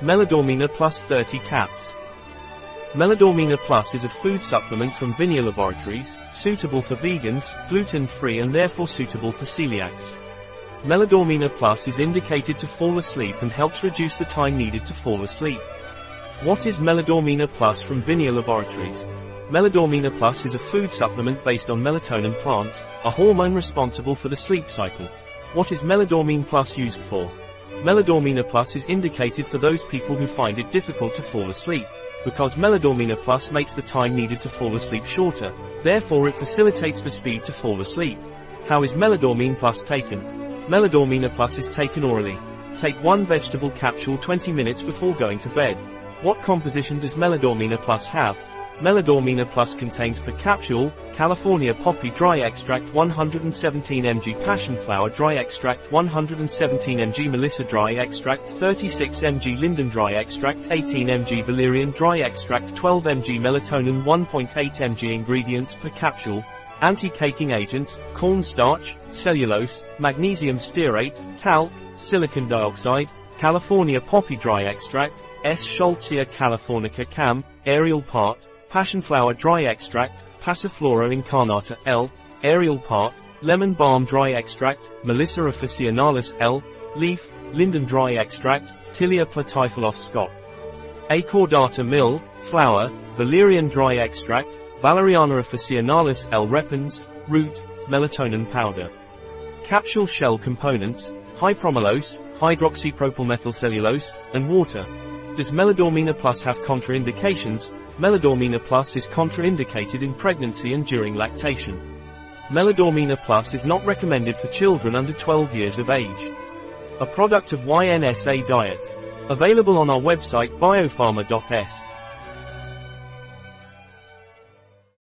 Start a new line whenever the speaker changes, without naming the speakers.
Meladormina Plus 30 caps. Meladormina Plus is a food supplement from Vinnea Laboratories, suitable for vegans, gluten-free and therefore suitable for celiacs. Meladormina Plus is indicated to fall asleep and helps reduce the time needed to fall asleep. What is Meladormina Plus from Vinnea Laboratories? Meladormina Plus is a food supplement based on melatonin plants, a hormone responsible for the sleep cycle. What is Meladormina Plus used for? Meladormina Plus is indicated for those people who find it difficult to fall asleep because Meladormina Plus makes the time needed to fall asleep shorter, therefore it facilitates the speed to fall asleep. How is Meladormina Plus taken? Meladormina Plus is taken orally. Take one vegetable capsule 20 minutes before going to bed. What composition does Meladormina Plus have? Meladormina Plus contains per capsule, California poppy dry extract 117 mg passion flower dry extract 117 mg melissa dry extract 36 mg linden dry extract 18 mg valerian dry extract 12 mg melatonin 1.8 mg ingredients per capsule, anti-caking agents, cornstarch, cellulose, magnesium stearate, talc, silicon dioxide, California poppy dry extract, Eschscholzia californica cam, aerial part, passion flower dry extract, Passiflora incarnata L, aerial part, lemon balm dry extract, Melissa officinalis L, leaf, linden dry extract, Tilia platyphyllos Scott. Acordata mill, flower, valerian dry extract, Valeriana officinalis L repens, root, melatonin powder. Capsule shell components, hypromellose, hydroxypropylmethylcellulose, and water. Does Meladormina Plus have contraindications? Meladormina Plus is contraindicated in pregnancy and during lactation. Meladormina Plus is not recommended for children under 12 years of age. A product of YNSA Diet. Available on our website biopharma.s.